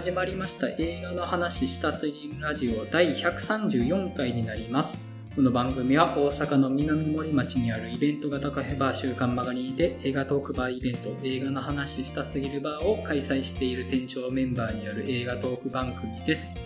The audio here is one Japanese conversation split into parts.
始まりました映画の話したすぎるラジオ第134回になります。この番組は大阪の南森町にあるイベント型カフェバー週刊マガニーで映画トークバーイベント映画の話したすぎるバーを開催している店長メンバーによる映画トーク番組です。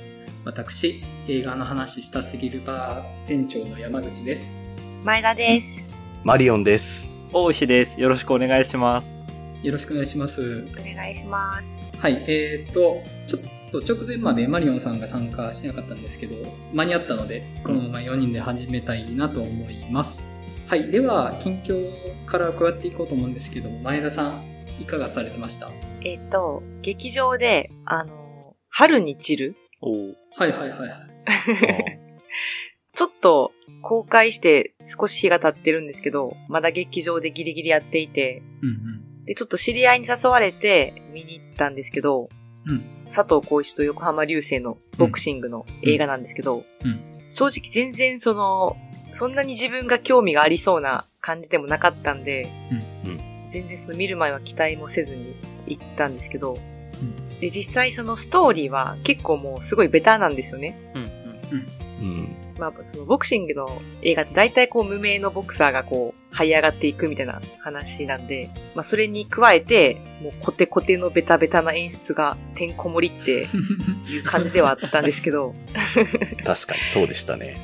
私、映画の話したすぎるバー店長の山口です。前田です。マリオンです。大石です。よろしくお願いします。よろしくお願いします。お願いします。はい、えー、と、ちょっと直前までマリオンさんが参加してなかったんですけど、間に合ったので、このまま4人で始めたいなと思います。はい、では、近況から加わっていこうと思うんですけど、前田さん、いかがされてました？えっ、と、劇場で、あの、春に散るおお。はいはいはいはい。ちょっと公開して少し日が経ってるんですけど、まだ劇場でギリギリやっていて、うんで、ちょっと知り合いに誘われて見に行ったんですけど、うん。佐藤浩市と横浜流星のボクシングの映画なんですけど、うん。正直全然その、そんなに自分が興味がありそうな感じでもなかったんで、うん。うん。全然その見る前は期待もせずに行ったんですけど、うん。で、実際そのストーリーは結構もうすごいベターなんですよね。うん。うん。うん。まあ、そのボクシングの映画って大体こう無名のボクサーがこう、這い上がっていくみたいな話なんで、まあそれに加えて、もうコテコテのベタベタな演出がてんこ盛りっていう 感じではあったんですけど、確かにそうでしたね。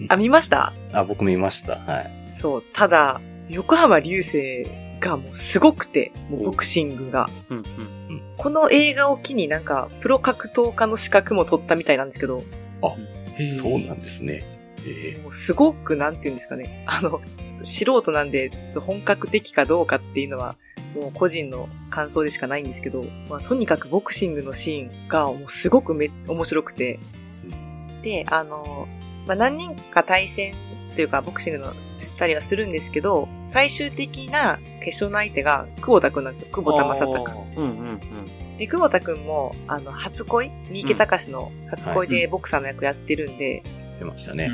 うん、あ、見ました？あ、僕見ました。はい。そう、ただ、横浜流星がもうすごくて、もうボクシングが。うんうん。この映画を機になんか、プロ格闘家の資格も取ったみたいなんですけど、そうなんですね。えもうすごく、なんて言うんですかね。あの、素人なんで、本格的かどうかっていうのは、もう個人の感想でしかないんですけど、まあ、とにかくボクシングのシーンがもうすごくめ、面白くて。で、あの、まあ、何人か対戦というか、ボクシングのしたりはするんですけど、最終的な決勝の相手が久保田くんなんですよ。久保田正孝。うんうんうん。で、久保田くんも、あの、初恋？三池隆の初恋でボクサーの役やってるんで、ー、出ましたね。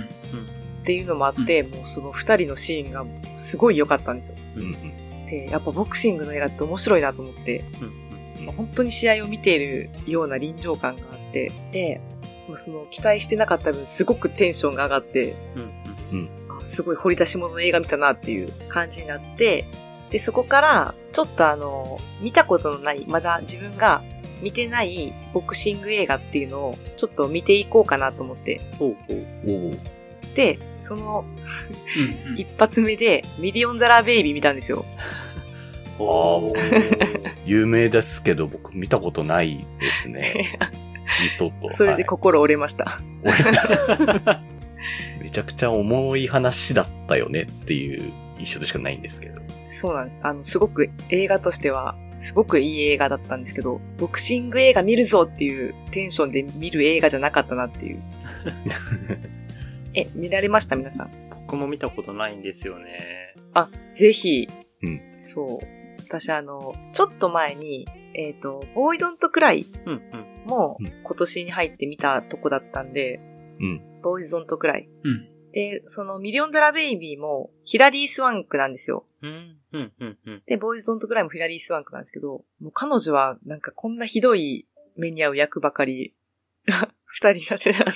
っていうのもあって、もうその二人のシーンがすごい良かったんですよ。うんうん。で、やっぱボクシングの映画って面白いなと思って、うん本当に試合を見ているような臨場感があって、で、もうその期待してなかった分すごくテンションが上がって、うんうん。あすごい掘り出し物の映画見たなっていう感じになって、で、そこから、ちょっとあの、見たことのない、まだ自分が見てないボクシング映画っていうのを、ちょっと見ていこうかなと思って。ほうほう。おお。で、その一発目で、ミリオンダラーベイビー見たんですよ。あー 有名ですけど、僕見たことないですね。リストット。それではい心折れました。折れためちゃくちゃ重い話だったよねっていう印象でしかないんですけど。そうなんです。あの、すごく映画としては、すごくいい映画だったんですけど、ボクシング映画見るぞっていうテンションで見る映画じゃなかったなっていう。え、見られました皆さん？僕も見たことないんですよね。あ、ぜひ。うんそう。私あの、ちょっと前に、えっ、と、ボーイズドントクライうんうん。もうん今年に入って見たとこだったんで、うん。ボーイズドントクライ。うんで、そのミリオンダラーベイビーもヒラリー・スワンクなんですよ。うんうんうんうん。で、ボーイズドントクライもヒラリー・スワンクなんですけど、もう彼女はなんかこんなひどい目に遭う役ばかり、二人になってたら、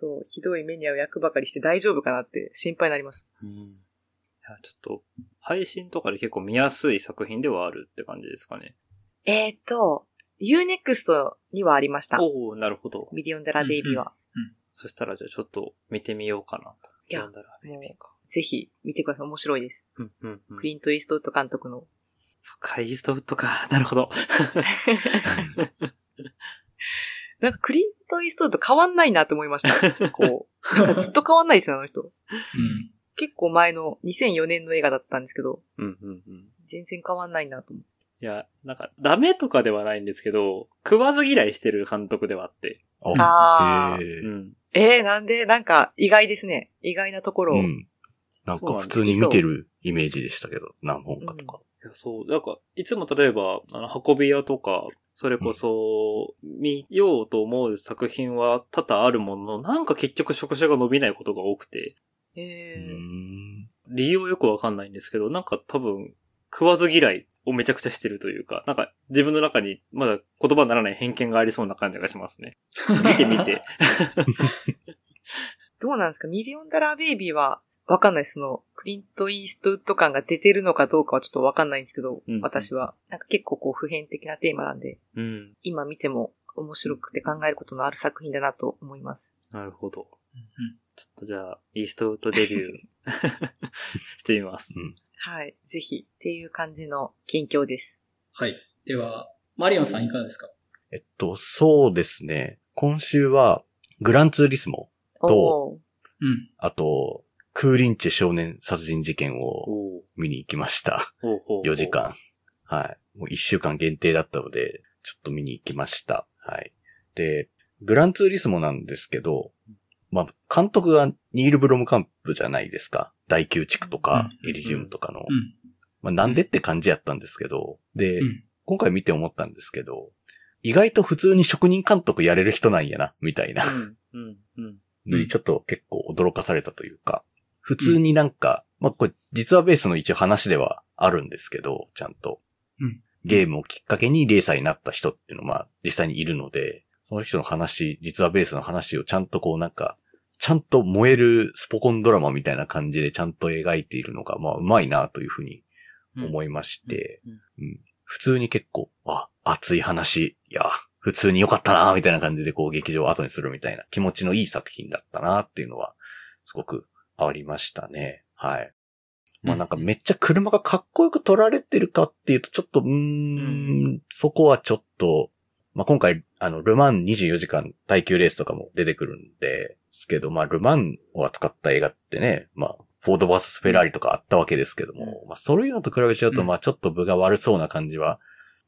そう、ひどい目に遭う役ばかりして大丈夫かなって心配になります。うん。いや、ちょっと、配信とかで結構見やすい作品ではあるって感じですかね。えーと、Unext にはありました。おおなるほど。ミリオンダラベイビーは。そしたらじゃあちょっと見てみようかなと。いや読んだらベイビーか。ぜひ見てください。面白いです。うんうんうんク。リント・イーストウッド監督の。そっか、イーストウッドか。なるほど。なんかクリント・イーストウッド変わんないなと思いました。こう。なんかずっと変わんないですよ、あの人。うん結構前の2004年の映画だったんですけど、うんうんうん。全然変わんないなと思って。いや、なんか、ダメとかではないんですけど、食わず嫌いしてる監督ではあって。あーへーうん。えー、なんでなんか意外ですね。意外なところを。うん。なんか普通に見てるイメージでしたけど、何本かとか。いや、そう。なんか、いつも例えば、あの、運び屋とか、それこそ、見ようと思う作品は多々あるものの、なんか結局触手が伸びないことが多くて、うえ。理由はよくわかんないんですけど、なんか多分、食わず嫌いをめちゃくちゃしてるというか、なんか自分の中にまだ言葉にならない偏見がありそうな感じがしますね。見てみて。どうなんですか？ミリオンダラーベイビーは、わかんないです。その、クリント・イーストウッド感が出てるのかどうかはちょっとわかんないんですけど、うん私は。なんか結構こう普遍的なテーマなんで、うん。今見ても面白くて考えることのある作品だなと思います。なるほど。ちょっとじゃあ、イーストウッドデビュー してみます。うんはい。ぜひ、っていう感じの近況です。はい。では、マリオンさんいかがですか？えっと、そうですね。今週は、グランツーリスモ、と。あと、クーリンチェ少年殺人事件を見に行きました。ほうほうほう4時。間。はい。もう1週間限定だったので、ちょっと見に行きました。はい。で、グランツーリスモなんですけど、まあ、監督がニール・ブロムカンプじゃないですか。大宮地区とか、うんエリジウムとかの。うん。まあ、なんでって感じやったんですけど、で、うん今回見て思ったんですけど、意外と普通に職人監督やれる人なんやな、みたいな。ちょっと結構驚かされたというか、普通になんか、まあこれ実はベースの一応話ではあるんですけど、ちゃんと。うんゲームをきっかけにレーサーになった人っていうのはまあ実際にいるので、その人の話、実はベースの話をちゃんとこうなんか、ちゃんと燃えるスポコンドラマみたいな感じでちゃんと描いているのが、まあうまいなというふうに思いまして、普通に結構、あ、熱い話、いや、普通に良かったな、みたいな感じでこう劇場を後にするみたいな気持ちのいい作品だったなっていうのは、すごくありましたね。はい。まあなんかめっちゃ車がかっこよく撮られてるかっていうとちょっと、うーん、そこはちょっと、まあ今回、あの、ルマン24時間耐久レースとかも出てくるんで、ですけど、まあルマンを扱った映画ってね、まあ、フォードバースフェラーリとかあったわけですけども、まあそういうのと比べちゃうと、うんまあちょっと分が悪そうな感じは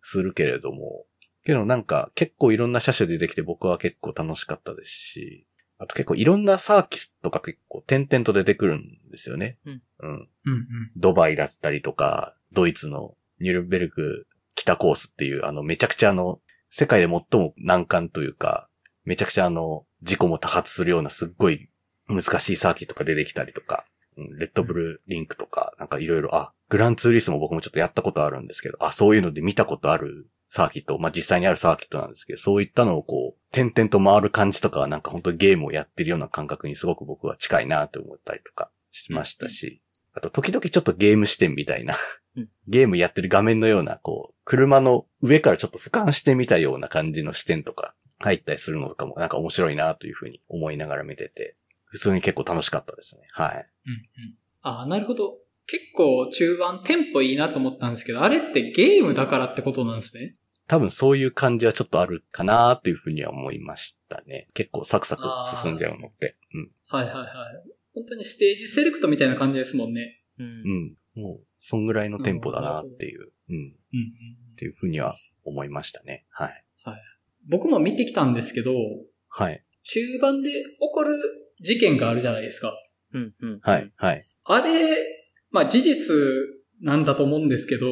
するけれども、けどなんか結構いろんな車種出てきて僕は結構楽しかったですし、あと結構いろんなサーキスとか結構点々と出てくるんですよね。うん。うん。うんうん。ドバイだったりとか、ドイツのニュルンベルク北コースっていう、あの、めちゃくちゃあの、世界で最も難関というか、めちゃくちゃあの、事故も多発するようなすっごい難しいサーキットが出てきたりとか、うんレッドブルリンクとか、なんかいろいろ、あ、グランツーリスも僕もちょっとやったことあるんですけど、あ、そういうので見たことあるサーキット、まあ、実際にあるサーキットなんですけど、そういったのをこう、点々と回る感じとかはなんか本当にゲームをやってるような感覚にすごく僕は近いなと思ったりとかしましたし、あと時々ちょっとゲーム視点みたいなうん、ゲームやってる画面のような、こう、車の上からちょっと俯瞰してみたような感じの視点とか入ったりするのとかもなんか面白いなというふうに思いながら見てて、普通に結構楽しかったですね。はい。うんうん。ああ、なるほど。結構中盤テンポいいなと思ったんですけど、あれってゲームだからってことなんですね？多分そういう感じはちょっとあるかなというふうには思いましたね。結構サクサク進んじゃうのって。うん。はいはいはい。本当にステージセレクトみたいな感じですもんね。うんうん。もう、そんぐらいのテンポだなっていう、うん。うんうん。っていうふうには思いましたね。はい。僕も見てきたんですけど、はい。中盤で起こる事件があるじゃないですか。うん。うん。はい。。はい。あれ、まあ事実なんだと思うんですけど、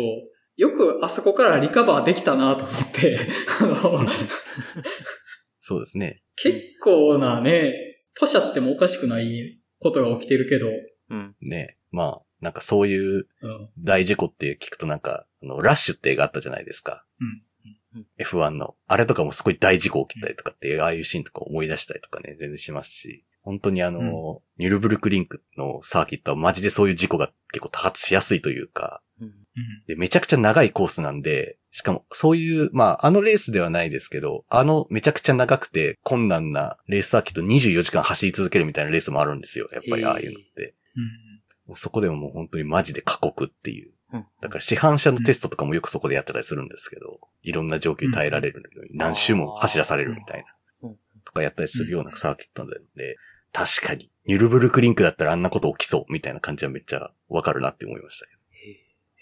よくあそこからリカバーできたなと思って、あの、そうですね。結構なね、ポシャってもおかしくないことが起きてるけど、うん。ね。まあ、なんかそういううん。大事故って聞くとなんか、あの、ラッシュって映画あったじゃないですか。うんうん F1 の。あれとかもすごい大事故起きたりとかっていう、ああいうシーンとか思い出したりとかね、全然しますし。本当にあの、ニュルブルクリンクのサーキットはマジでそういう事故が結構多発しやすいというか、うん。うん。で、めちゃくちゃ長いコースなんで、しかもそういう、まあ、あのレースではないですけど、あのめちゃくちゃ長くて困難なレースサーキット24時間走り続けるみたいなレースもあるんですよ。やっぱりああいうのって。もうそこでももう本当にマジで過酷っていう。うん。だから市販車のテストとかもよくそこでやってたりするんですけど、いろんな状況に耐えられるのに何周も走らされるみたいうんな。とかやったりするようなサーキットなんで、確かに、ニュルブルクリンクだったらあんなこと起きそうみたいな感じはめっちゃわかるなって思いましたけど。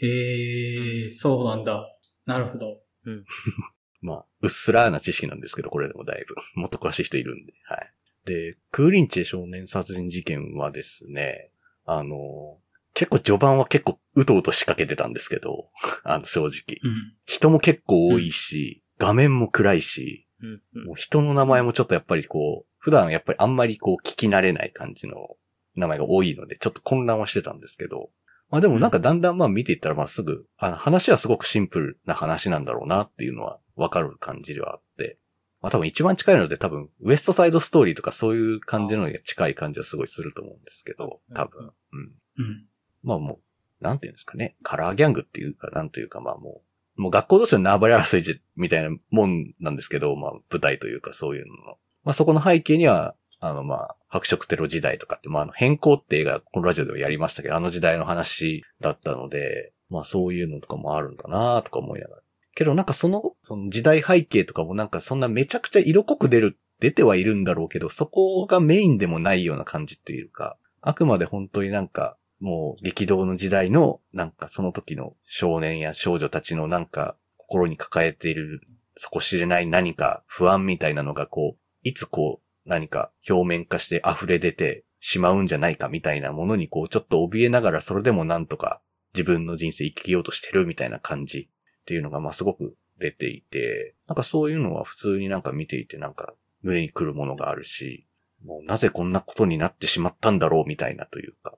へえ、そうなんだ。なるほど。まあ、うっすらな知識なんですけど、これでもだいぶ、もっと詳しい人いるんで、はい。で、クーリンチェ少年殺人事件はですね、あの、結構序盤は結構うとうと仕掛けてたんですけど、あの、正直。うん。人も結構多いし、画面も暗いし、うん。うんもう人の名前もちょっとやっぱりこう、普段やっぱりあんまりこう聞き慣れない感じの名前が多いので、ちょっと混乱はしてたんですけど、まあでもなんかだんだんまあ見ていったらまあすぐ、あの話はすごくシンプルな話なんだろうなっていうのはわかる感じではあって。まあ多分一番近いので多分ウエストサイドストーリーとかそういう感じのに近い感じはすごいすると思うんですけど、多分。うん。うん。まあもう、なんていうんですかね。カラーギャングっていうか、なんというかまあもう、もう学校同士の縄張り争いみたいなもんなんですけど、まあ舞台というかそういうのの。まあそこの背景には、あのまあ、白色テロ時代とかって、まああの変更って映画、このラジオではやりましたけど、あの時代の話だったので、まあそういうのとかもあるんだなとか思いながら。けどなんかその、その時代背景とかもなんかそんなめちゃくちゃ色濃く出る、出てはいるんだろうけど、そこがメインでもないような感じっていうか、あくまで本当になんか、もう激動の時代の、なんかその時の少年や少女たちのなんか心に抱えている底知れない何か不安みたいなのがこう、いつこう何か表面化して溢れ出てしまうんじゃないかみたいなものにこうちょっと怯えながらそれでもなんとか自分の人生生きようとしてるみたいな感じっていうのがまあすごく出ていて、なんかそういうのは普通になんか見ていてなんか胸に来るものがあるし、もうなぜこんなことになってしまったんだろうみたいなというか、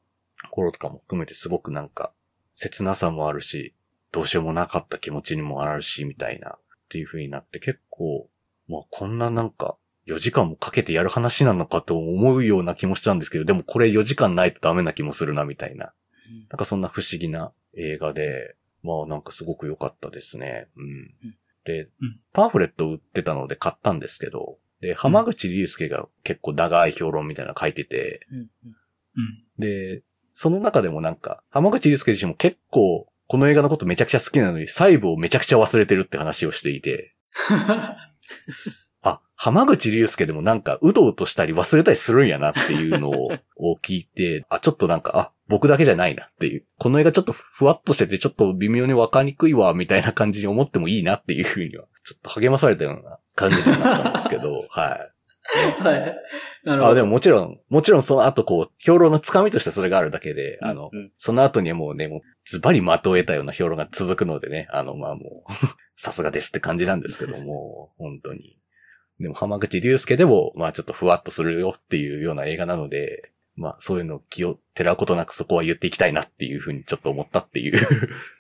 心とかも含めてすごくなんか切なさもあるし、どうしようもなかった気持ちにもあるし、みたいなっていう風になって結構、まあこんななんか4時間もかけてやる話なのかと思うような気もしたんですけど、でもこれ4時間ないとダメな気もするなみたいな。なんかそんな不思議な映画で、まあなんかすごく良かったですね。うん。でうん、パンフレット売ってたので買ったんですけど、で、浜口竜介が結構長い評論みたいなの書いてて、うんうんうん。で、その中でもなんか、浜口竜介自身も結構、この映画のことめちゃくちゃ好きなのに、細部をめちゃくちゃ忘れてるって話をしていて、あ、浜口竜介でもなんか、うとうとしたり忘れたりするんやなっていうのを を聞いて、あ、ちょっとなんか、あ、僕だけじゃないなっていう。この映画ちょっとふわっとしてて、ちょっと微妙にわかりにくいわ、みたいな感じに思ってもいいなっていうふうには、ちょっと励まされたような感じになったんですけど、はい。はい。なるほど。あ、でももちろん、もちろんその後こう、評論のつかみとしてそれがあるだけで、あの、うんその後にはもうね、もう、ズバリ的を得たような評論が続くのでね、あの、まあもう、さすがですって感じなんですけども、本当に。でも浜口竜介でも、まあちょっとふわっとするよっていうような映画なので、まあそういうのを気をてらうことなくそこは言っていきたいなっていうふうにちょっと思ったっていう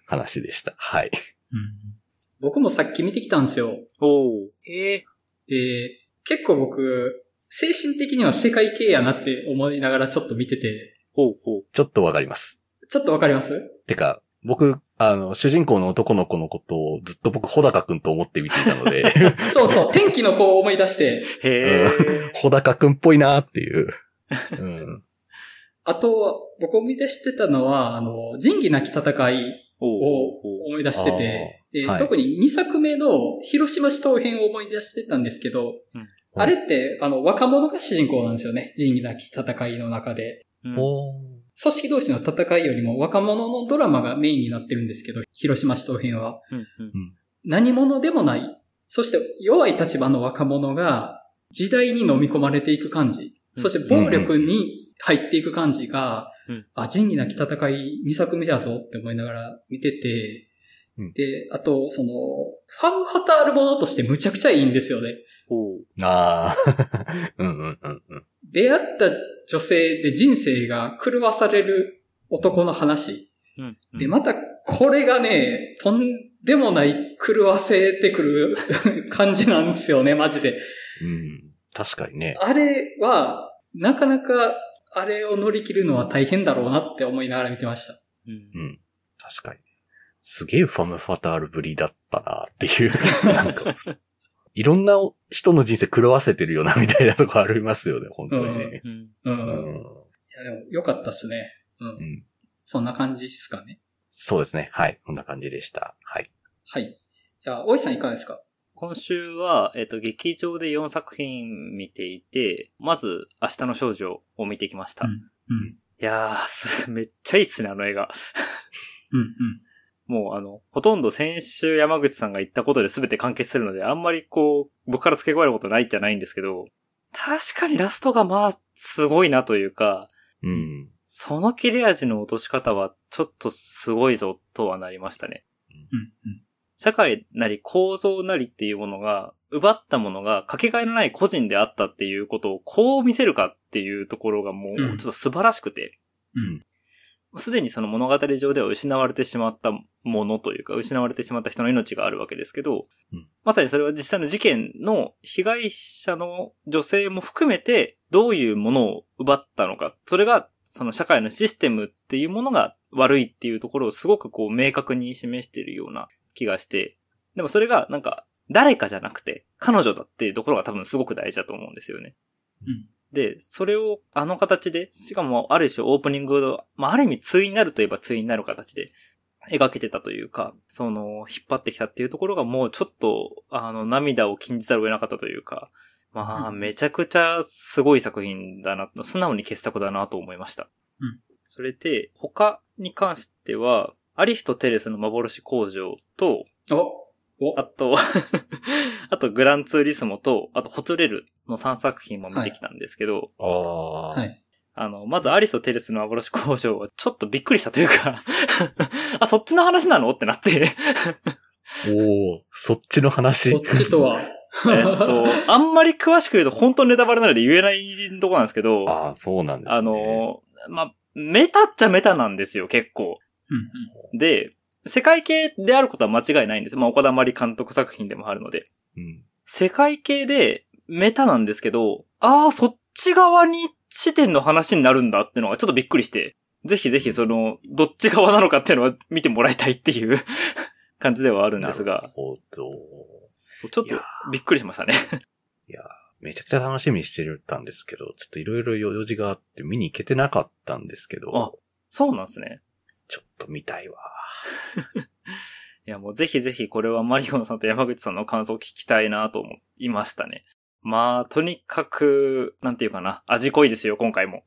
話でした。はい。うん僕もさっき見てきたんですよ。おー。ええで、結構僕、精神的には世界系やなって思いながらちょっと見てて、ほうほう。ちょっとわかります。ちょっとわかります？てか、僕、あの、主人公の男の子のことをずっと僕、穂高くんと思って見ていたので、そうそう、天気の子を思い出して、へー。穂高くんっぽいなっていう。うん。あと、僕思い出してたのは、あの、仁義なき戦いを思い出してて、ではい特に2作目の広島市東編を思い出してたんですけど、うんあれって、あの、若者が主人公なんですよね。仁義なき戦いの中で。うんお組織同士の戦いよりも若者のドラマがメインになってるんですけど、広島市東編は。うんうん何者でもない。そして弱い立場の若者が時代に飲み込まれていく感じ。うんそして暴力に入っていく感じが、うんあ、仁義なき戦い2作目だぞって思いながら見てて、うんで、あと、その、ファム・ファタールものとしてむちゃくちゃいいんですよね。ああ。うんうんうんうん。出会った女性で人生が狂わされる男の話。うんうんで、また、これがね、とんでもない狂わせてくる 感じなんですよね、マジで。うん。確かにね。あれは、なかなか、あれを乗り切るのは大変だろうなって思いながら見てました。うんうん。確かに。すげえファムファタールぶりだったなっていう。なんか、いろんな人の人生狂わせてるよなみたいなとこありますよね、本当にね。うんうん。いうん。や、でも、よかったっすね。うん。うん。そんな感じですかね。そうですね。はい。こんな感じでした。はい。はい。じゃあ、大井さんいかがですか？今週は、えっ、と、劇場で4作品見ていて、まず、明日の少女を見てきました。うんいうん。やーす、めっちゃいいっすね、あの映画。うん。うん。もうあの、ほとんど先週山口さんが言ったことで全て完結するので、あんまりこう、僕から付け加えることないじゃないんですけど、確かにラストがまあ、すごいなというか、うん。その切れ味の落とし方は、ちょっとすごいぞ、とはなりましたね。うん。社会なり構造なりっていうものが、奪ったものがかけがえのない個人であったっていうことをこう見せるかっていうところがもう、ちうんょっと素晴らしくて。うん。すでにその物語上では失われてしまったものというか、失われてしまった人の命があるわけですけど、うんまさにそれは実際の事件の被害者の女性も含めて、どういうものを奪ったのか、それがその社会のシステムっていうものが悪いっていうところをすごくこう明確に示しているような気がして、でもそれがなんか誰かじゃなくて彼女だっていうところが多分すごく大事だと思うんですよね。うん。で、それをあの形で、しかもある種オープニングの、まあ、ある意味対になるといえば対になる形で描けてたというか、その、引っ張ってきたっていうところがもうちょっと、あの、涙を禁じざるを得なかったというか、まあ、うんめちゃくちゃすごい作品だな、素直に傑作だなと思いました。うん。それで、他に関しては、アリストテレスの幻工場と、おおあと、あとグランツーリスモと、あとホツレルの3作品も見てきたんですけど、ああ。はい。あの、まずアリスとテレスの幻工場はちょっとびっくりしたというか あ、そっちの話なの？ってなっておおそっちの話そっちとは。えっと、あんまり詳しく言うと本当ネタバレなので言えないとこなんですけど、ああ、そうなんですね。あの、まあ、メタっちゃメタなんですよ、結構。うんで、世界系であることは間違いないんですよ。まあ、岡田まり監督作品でもあるので。うん。世界系でメタなんですけど、ああ、そっち側に視点の話になるんだってのがちょっとびっくりして、ぜひぜひその、どっち側なのかっていうのは見てもらいたいっていう 感じではあるんですなるが、ほど。そうちょっとびっくりしましたね。いや、めちゃくちゃ楽しみにしてたんですけど、ちょっといろいろ用事があって見に行けてなかったんですけあど、そうなんですね。ちょっと見たいわ。いや、もうぜひぜひこれはマリオンさんと山口さんの感想を聞きたいなと思いましたね。まあ、とにかく、なんていうかな、味濃いですよ、今回も。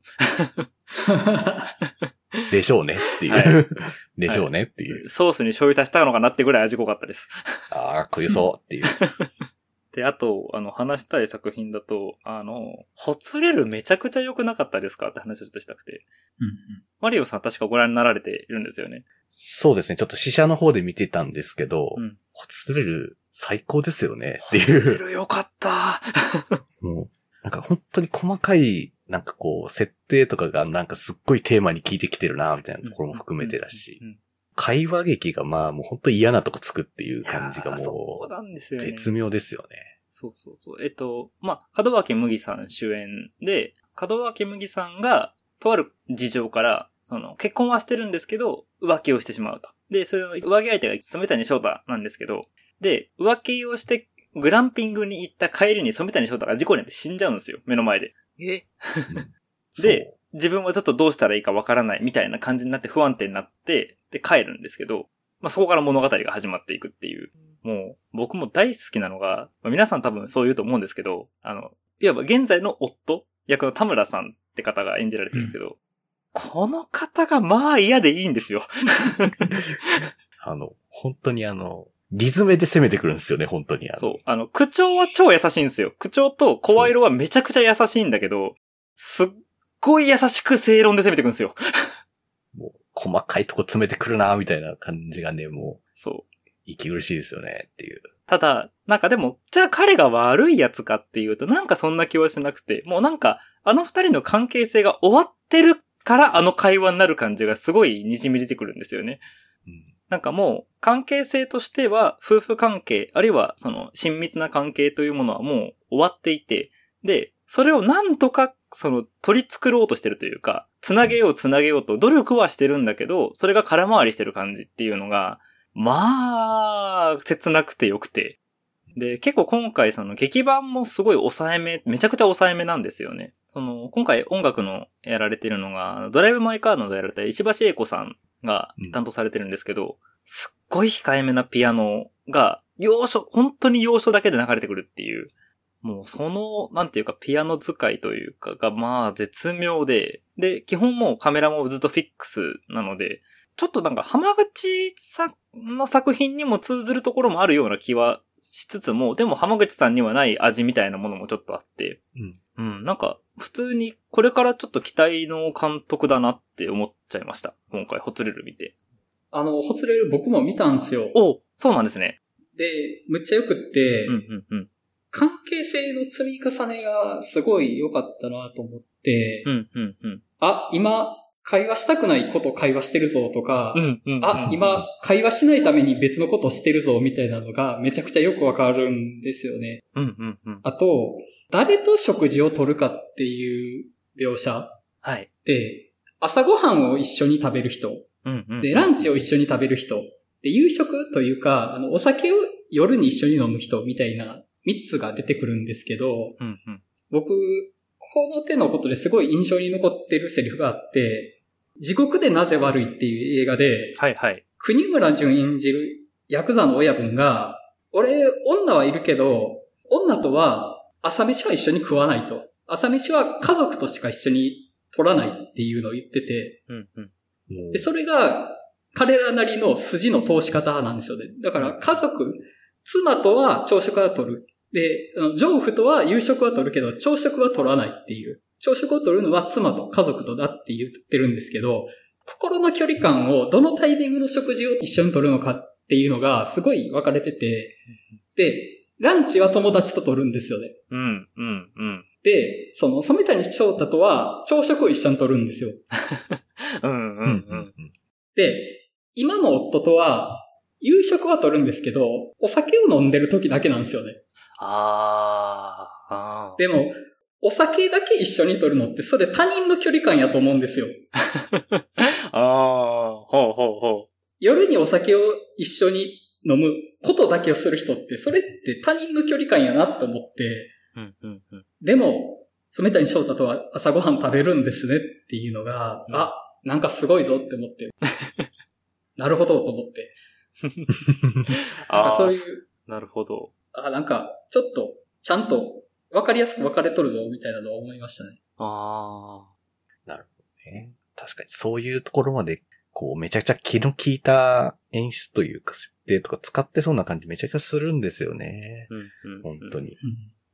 でしょうねっていう。は でしょうねっていう。ソースに醤油足したのかなってぐらい味濃かったです。ああ、食いそうっていう。で、あと、あの、話したい作品だと、あの、ほつれるめちゃくちゃ良くなかったですか？って話をちょっとしたくて。うんマリオさん確かご覧になられているんですよね。そうですね。ちょっと試写の方で見てたんですけど、うんほつれる最高ですよねってほつれいう。る良かった。もう、なんか本当に細かい、なんかこう、設定とかがなんかすっごいテーマに効いてきてるな、みたいなところも含めてだしう、ん。会話劇がまあもう本当嫌なとこつくっていう感じがもうなんですう、よね。絶妙ですよね。そうそうそう。えっと、まあ、門脇麦さん主演で、門脇麦さんが、とある事情から、その、結婚はしてるんですけど、浮気をしてしまうと。で、それの浮気相手が染谷翔太なんですけど、で、浮気をして、グランピングに行った帰りに染谷翔太が事故になって死んじゃうんですよ。目の前で。え？で、自分はちょっとどうしたらいいかわからないみたいな感じになって不安定になって、で、帰るんですけど、まあ、そこから物語が始まっていくっていう。もう、僕も大好きなのが、まあ皆さん多分そう言うと思うんですけど、あの、いわば現在の夫役の田村さんって方が演じられてるんですけど、この方がまあ嫌でいいんですよ。あの、本当にあの、リズムで攻めてくるんですよね、本当に。あのそう。あの、口調は超優しいんですよ。口調と声色はめちゃくちゃ優しいんだけど、すっごい優しく正論で攻めてくるんですよ。もう、細かいとこ詰めてくるな、みたいな感じがね、もそう。う、息苦しいですよね、っていう。ただ、なんかでも、じゃあ彼が悪いやつかっていうと、なんかそんな気はしなくて、もうなんか、あの二人の関係性が終わってるからあの会話になる感じがすごい滲み出てくるんですよね。うん。なんかもう、関係性としては、夫婦関係、あるいはその親密な関係というものはもう終わっていて、で、それをなんとか、その、取り繕おうとしてるというか、つなげようつなげようと努力はしてるんだけど、それが空回りしてる感じっていうのが、まあ、切なくてよくて。で、結構今回その劇版もすごい抑えめ、めちゃくちゃ抑えめなんですよね。その、今回音楽のやられてるのが、ドライブ・マイ・カーのやられた石橋英子さんが担当されてるんですけど、すっごい控えめなピアノが、要所、本当に要所だけで流れてくるっていう。もうその、なんていうか、ピアノ使いというかが、まあ、絶妙で、で、基本もうカメラもずっとフィックスなので、ちょっとなんか浜口さんの作品にも通ずるところもあるような気はしつつも、でも浜口さんにはない味みたいなものもちょっとあって、うん。うん、なんか、普通にこれからちょっと期待の監督だなって思っちゃいました。今回、ホツレル見て。あの、ほつれる僕も見たんすよ。おそうなんですね。で、むっちゃよくって、うん、うん、うん。関係性の積み重ねがすごい良かったなと思って、うん、うん、うん。あ、今、会話したくないこと会話してるぞとか、うんうん。あ、今、会話しないために別のことしてるぞみたいなのがめちゃくちゃよくわかるんですよね。うんうんうん。あと、誰と食事をとるかっていう描写はい。で、朝ごはんを一緒に食べる人、うんうん。で、ランチを一緒に食べる人、で、夕食というか、あの、お酒を夜に一緒に飲む人みたいな三つが出てくるんですけど、うんうん。僕、この手のことですごい印象に残ってるセリフがあって、地獄でなぜ悪いっていう映画で、はいはい。国村淳演じるヤクザの親分が、俺、女はいるけど、女とは朝飯は一緒に食わないと。朝飯は家族としか一緒に取らないっていうのを言ってて、うんうん。で、それが彼らなりの筋の通し方なんですよね。だから家族、妻とは朝食は取る。で、あの丈夫とは夕食は取るけど、朝食は取らないっていう。朝食を取るのは妻と家族とだって言ってるんですけど、心の距離感をどのタイミングの食事を一緒に取るのかっていうのがすごい分かれてて、で、ランチは友達と取るんですよね。うんうんうん。で、その、染谷翔太とは朝食を一緒に取るんですよ。うんううんんうん。で、今の夫とは、夕食は取るんですけど、お酒を飲んでる時だけなんですよね。あーあー。でも、お酒だけ一緒に取るのって、それ他人の距離感やと思うんですよ。ああ、ほうほうほ夜にお酒を一緒に飲むことだけをする人って、それって他人の距離感やなって思って、う。うんうんうん。でも、染谷翔太とは朝ごはん食べるんですねっていうのが、うんあ、なんかすごいぞって思って。なるほどと思って。ああ、そういう、なるほど。あ、なんか、ちょっと、ちゃんと、わかりやすく分かれとるぞ、みたいなのは思いましたね。あね確かにそういうところまで、こう、めちゃくちゃ気の利いた演出というか、設定とか使ってそうな感じめちゃくちゃするんですよねあ。。うんうん。本当に。うん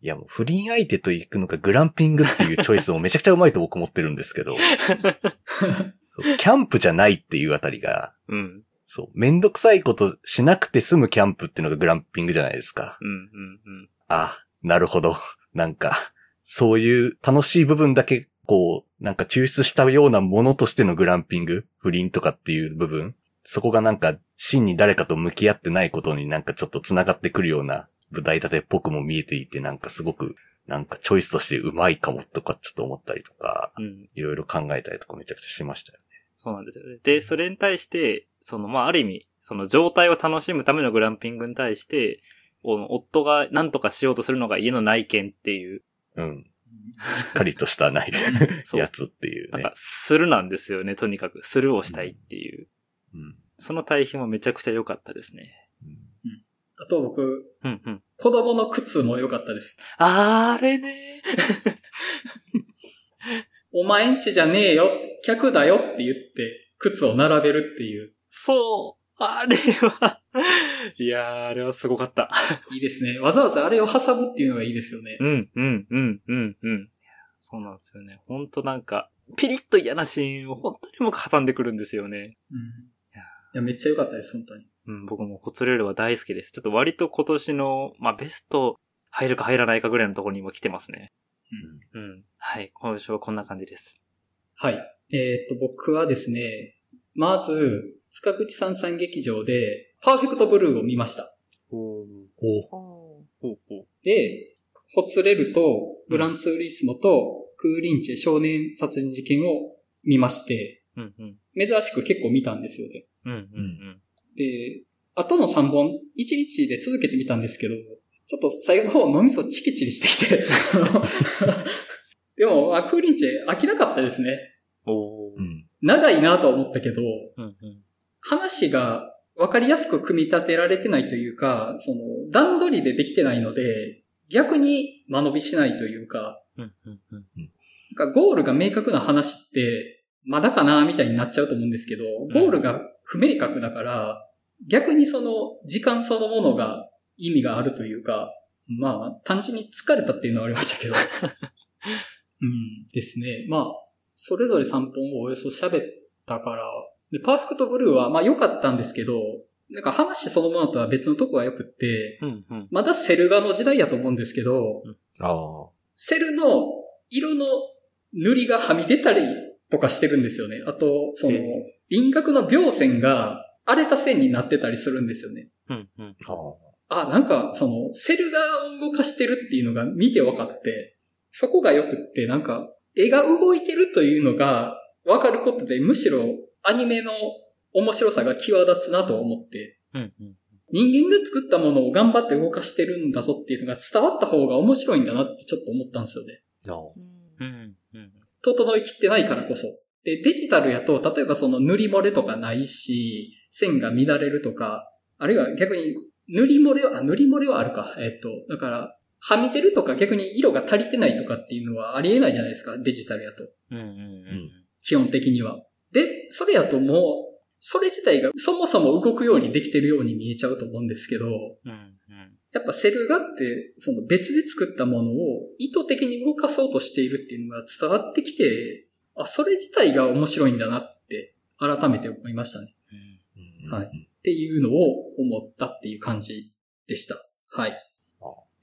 いやもう不倫相手と行くのかグランピングっていうチョイスもめちゃくちゃうまいと僕思ってるんですけど、キャンプじゃないっていうあたりが、うん。そう、めんどくさいことしなくて済むキャンプっていうのがグランピングじゃないですか。うんうんうん。あ、なるほど。なんか、そういう楽しい部分だけ、こう、なんか抽出したようなものとしてのグランピング不倫とかっていう部分そこがなんか、真に誰かと向き合ってないことになんかちょっと繋がってくるような舞台立てっぽくも見えていて、なんかすごく、なんかチョイスとしてうまいかもとかちょっと思ったりとか、うん。いろいろ考えたりとかめちゃくちゃしましたよね。そうなんですよね。で、それに対して、その、まあ、ある意味、その状態を楽しむためのグランピングに対して、夫が何とかしようとするのが家の内見っていう、うん。しっかりとしたないそうやつっていうねなんか。、するなんですよね、とにかく。スルーをしたいっていう。うんその対比もめちゃくちゃ良かったですね。うんあと僕、うんうん。子供の靴も良かったです。あれね。お前んちじゃねえよ、客だよって言って、靴を並べるっていう。そう。あれは、いやー、あれはすごかった。いいですね。わざわざあれを挟むっていうのがいいですよね。うん、うん、うん、うん、うん。そうなんですよね。ほんとなんか、ピリッと嫌なシーンを本当に僕挟んでくるんですよね。うん。いや、めっちゃ良かったです、本当に。うん、僕もホツレールは大好きです。ちょっと割と今年の、まあ、ベスト入るか入らないかぐらいのところに今来てますね。うん。はい。今年はこんな感じです。はい。えっ、と、僕はですね、まず、塚口三三劇場で、パーフェクトブルーを見ました。おー。お。で、ホツレルとグランツーリスモとクーリンチェ少年殺人事件を見まして、うん、うん。珍しく結構見たんですよね。うん、うん、で、後の3本、1日で続けてみたんですけど、ちょっと最後の方脳みそチキチリしてきて、でも、あクーリンチェ飽きなかったですね。お。長いなとは思ったけど、うん、うん。話が分かりやすく組み立てられてないというか、その、段取りでできてないので、逆に間延びしないというか、うん、うん、うん。なんかゴールが明確な話って、まだかなみたいになっちゃうと思うんですけど、ゴールが不明確だから、逆にその時間そのものが意味があるというか、まあ、単純に疲れたっていうのはありましたけど。うんですね。まあ、それぞれ3本をおよそ喋ったから、で、パーフェクトブルーはまあ良かったんですけど、なんか話そのものとは別のとこが良くって、うん、うん。まだセル画の時代やと思うんですけど、ああ。セルの色の塗りがはみ出たりとかしてるんですよね。あと、そのえ、輪郭の描線が荒れた線になってたりするんですよね。うんうん。あ、なんか、その、セル画を動かしてるっていうのが見て分かって、そこが良くって、なんか、絵が動いてるというのが分かることで、むしろアニメの面白さが際立つなと思って、うんうん。人間が作ったものを頑張って動かしてるんだぞっていうのが伝わった方が面白いんだなってちょっと思ったんですよね。うんうんうん。整いきってないからこそ。で、デジタルやと、例えばその塗り漏れとかないし、線が乱れるとか、あるいは逆に塗り漏れは、あ、塗り漏れはあるか。えっと、だから、はみ出るとか逆に色が足りてないとかっていうのはありえないじゃないですか、デジタルやと。うんうんうん。基本的には。で、それやともう、それ自体がそもそも動くようにできてるように見えちゃうと思うんですけど、うんうん。やっぱセル画って、その別で作ったものを意図的に動かそうとしているっていうのが伝わってきて、あ、それ自体が面白いんだなって改めて思いましたね。うんはいっていうのを思ったっていう感じでした。はいあ。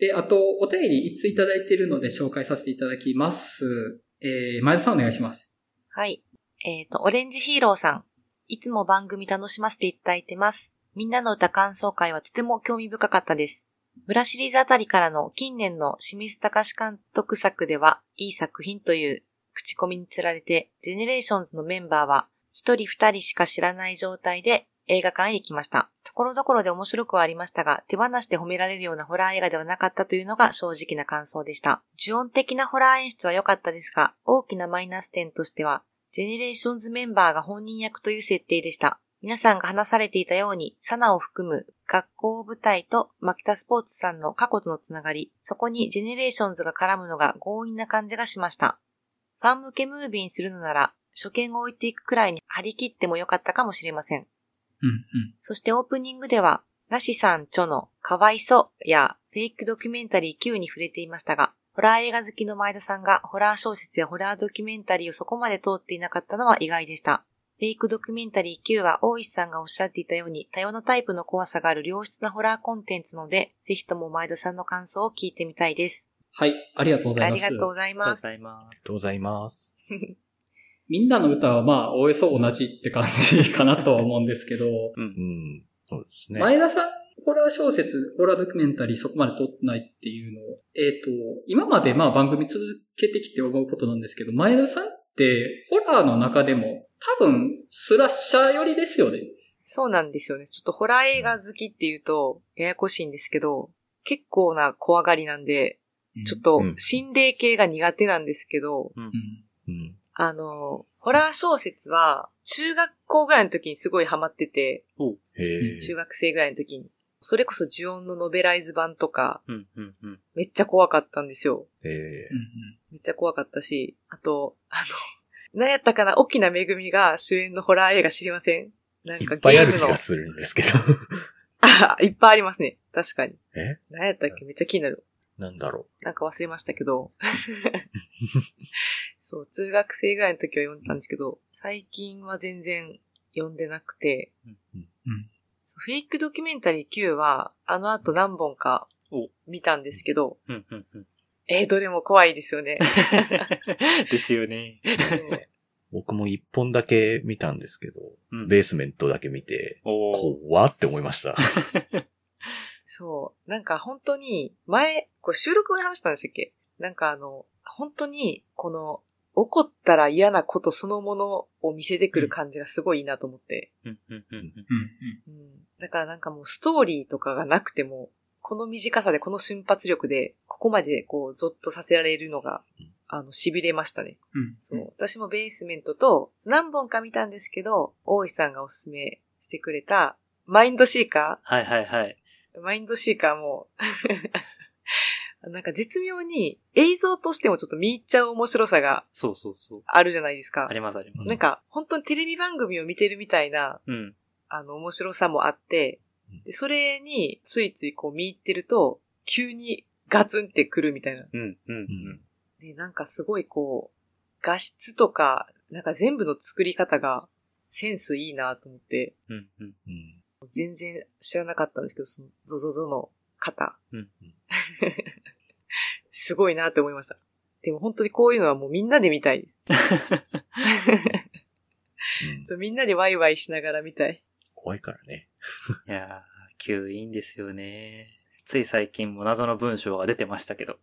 で、あと、お便りいついただいているので紹介させていただきます。えー、前田さんお願いします。はい。えっ、と、オレンジヒーローさん。いつも番組楽しませていただいてます。ミンナのウタ感想会はとても興味深かったです。村シリーズあたりからの近年の清水隆監督作では、いい作品という口コミにつられて、ジェネレーションズのメンバーは、一人二人しか知らない状態で映画館へ行きました。ところどころで面白くはありましたが、手放しで褒められるようなホラー映画ではなかったというのが正直な感想でした。呪怨的なホラー演出は良かったですが、大きなマイナス点としては、ジェネレーションズメンバーが本人役という設定でした。皆さんが話されていたように、サナを含む学校舞台とマキタスポーツさんの過去とのつながり、そこにジェネレーションズが絡むのが強引な感じがしました。ファン向けムービーにするのなら、初見を置いていくくらいに振り切ってもよかったかもしれません。うん、うん。そしてオープニングでは、梨さん著のかわいそうやフェイクドキュメンタリー Q に触れていましたが、ホラー映画好きの前田さんがホラー小説やホラードキュメンタリーをそこまで通っていなかったのは意外でした。フェイクドキュメンタリー Q は大石さんがおっしゃっていたように多様なタイプの怖さがある良質なホラーコンテンツので、ぜひとも前田さんの感想を聞いてみたいです。はい、ありがとうございます。ありがとうございます。ありがとうございます。みんなの歌はまあ、おおよそ同じって感じかなとは思うんですけど、うん。そうですね。前田さん、ホラー小説、ホラードキュメンタリーそこまで撮ってないっていうのを、えっ、と、今までまあ番組続けてきて思うことなんですけど、前田さんって、ホラーの中でも、多分、スラッシャー寄りですよね。そうなんですよね。ちょっとホラー映画好きっていうと、ややこしいんですけど、結構な怖がりなんで、ちょっとうん心霊系が苦手なんですけど、うん。うん。あの、ホラー小説は、中学校ぐらいの時にすごいハマってて。中学生ぐらいの時に。それこそ呪音のノベライズ版とか、す。うんうんうん。めっちゃ怖かったんですよ。めっちゃ怖かったし、あと、あの、何やったかな、沖縄めぐみが主演のホラー映画知りません？なんかいっぱいある気がするんですけど。あ、いっぱいありますね。確かに。え？何やったっけ？めっちゃ気になる。なんだろなんか忘れましたけど。そう、中学生ぐらいの時は読んでたんですけど、最近は全然読んでなくて、うんうんフェイクドキュメンタリー Q は、あの後何本かお見たんですけど、うんうんうん。えー、どれも怖いですよね。ですよね。うんう。僕も一本だけ見たんですけど、うんベースメントだけ見て、怖って思いました。そう。なんか本当に、前、これ収録で話したんでしたっけ？なんかあの、本当に、この、怒ったら嫌なことそのものを見せてくる感じがすごいいいなと思って。だからなんかもうストーリーとかがなくても、この短さで、この瞬発力で、ここまでこう、ゾッとさせられるのが、あの、痺れましたね。うん。そう。私もベースメントと何本か見たんですけど、大石さんがおすすめしてくれた、マインドシーカはいはいはい。ーマインドシーカーも、なんか絶妙に映像としてもちょっと見入っちゃう面白さがそうそうそう。あるじゃないですかあ。りますあります。なんか、本当にテレビ番組を見てるみたいな、うん。あの、面白さもあってうん、でそれについついこう見入ってると、急にガツンってくるみたいな。うんうんうん。で、なんかすごいこう、画質とか、なんか全部の作り方がセンスいいなと思って、うんうん。うん。全然知らなかったんですけど、そのゾゾゾの方。うん すごいなって思いました。でも本当にこういうのはもうみんなで見たい。うんそうみんなでワイワイしながら見たい。怖いからね。いやー、9いいんですよね。つい最近も謎の文章が出てましたけど。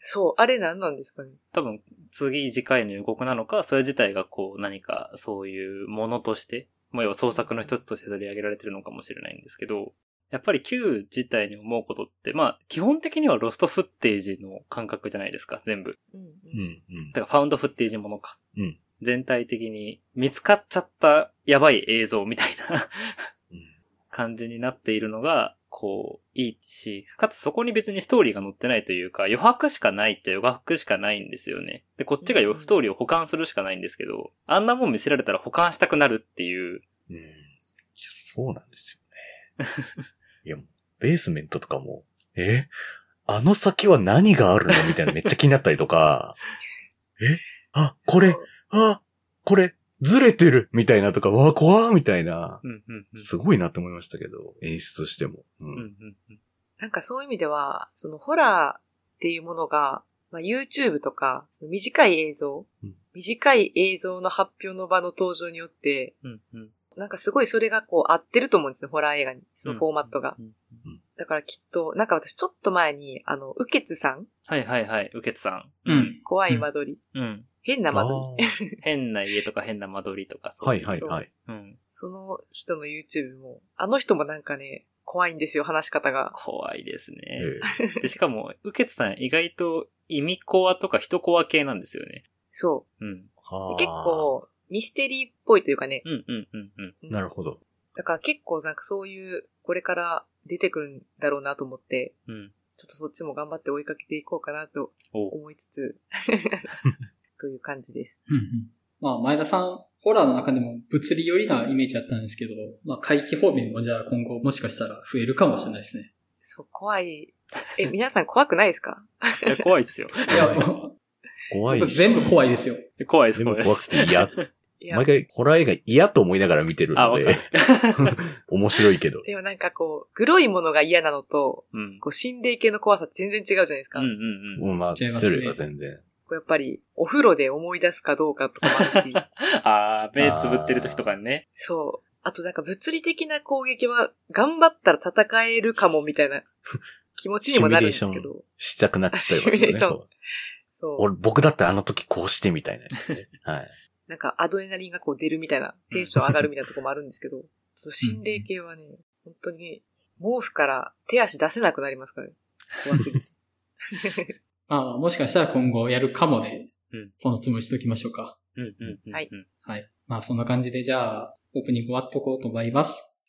そう、あれ何なんですかね。多分、次次回の予告なのか、それ自体がこう何かそういうものとして、もう要は創作の一つとして取り上げられてるのかもしれないんですけど、やっぱり Q 自体に思うことって、まあ、基本的にはロストフッテージの感覚じゃないですか、全部。うん、ううん。だ。からファウンドフッテージものか。うん全体的に見つかっちゃったやばい映像みたいなうん感じになっているのが、こう、いいし、かつそこに別にストーリーが載ってないというか、余白しかないっちゃ余白しかないんですよね。で、こっちがうんストーリーを保管するしかないんですけど、あんなもん見せられたら保管したくなるっていう、うん。そうなんですよね。いや、ベースメントとかも、えあの先は何があるの？みたいなめっちゃ気になったりとか、えあ、これ、あ、これ、ずれてるみたいなとか、わ、怖ーみたいな。うんうんうん。すごいなって思いましたけど、演出としても。う。うんんうんうんなんかそういう意味では、そのホラーっていうものが、まあ、YouTube とか、短い映像、うん短い映像の発表の場の登場によって、うんうんなんかすごいそれがこう合ってると思うんですよ、ホラー映画に。そのフォーマットが。だからきっと、なんか私ちょっと前に、あの、ウケツさんはいはいはい、ウケツさん。うん。怖い間取り。うん。変な間取り。変な家とか変な間取りとか、そう。はいはいはい。うん。その人の YouTube も、あの人もなんかね、怖いんですよ、話し方が。怖いですね。えで、しかも、ウケツさん意外と意味コアとか人コア系なんですよね。そうん。う。はあで結、構、ミステリーっぽいというかね。うんうんうんうん。うんなるほど。だから結構なんかそういう、これから出てくるんだろうなと思って、うん。ちょっとそっちも頑張って追いかけていこうかなとお思いつつ、という感じです。うんうんまあ、前田さん、ホラーの中でも物理寄りなイメージだったんですけど、まあ、回帰方面もじゃあ今後もしかしたら増えるかもしれないですね。そう、怖い。え、皆さん怖くないですか？いや、怖いっすよ。いや、も怖い全部怖いですよ。怖いです、全部怖いです。怖くて嫌。毎、回ホラー映画嫌と思いながら見てるのでる。面白いけど。でもなんかこう、黒いものが嫌なのと、うん。こう、心霊系の怖さって全然違うじゃないですか。うんうんうん。うん、まあ、違いますね種類は全然。こうやっぱり、お風呂で思い出すかどうかとかもあるし、あー、目つぶってる時とかにね。そう。あとなんか物理的な攻撃は頑張ったら戦えるかもみたいな 気持ちにもなるんですけど。したくなっちゃいますよね。そう。俺、僕だったらあの時こうしてみたいなね。はい。なんかアドレナリンがこう出るみたいな、テンション上がるみたいなとこもあるんですけど、ちょっと心霊系はね、本当に毛布から手足出せなくなりますからね。怖すぎて。ま あ、もしかしたら今後やるかもで、うんそのつもりしときましょうか。うんうん。はいはい。まあ、そんな感じで、じゃあ、オープニング終わっとこうと思います。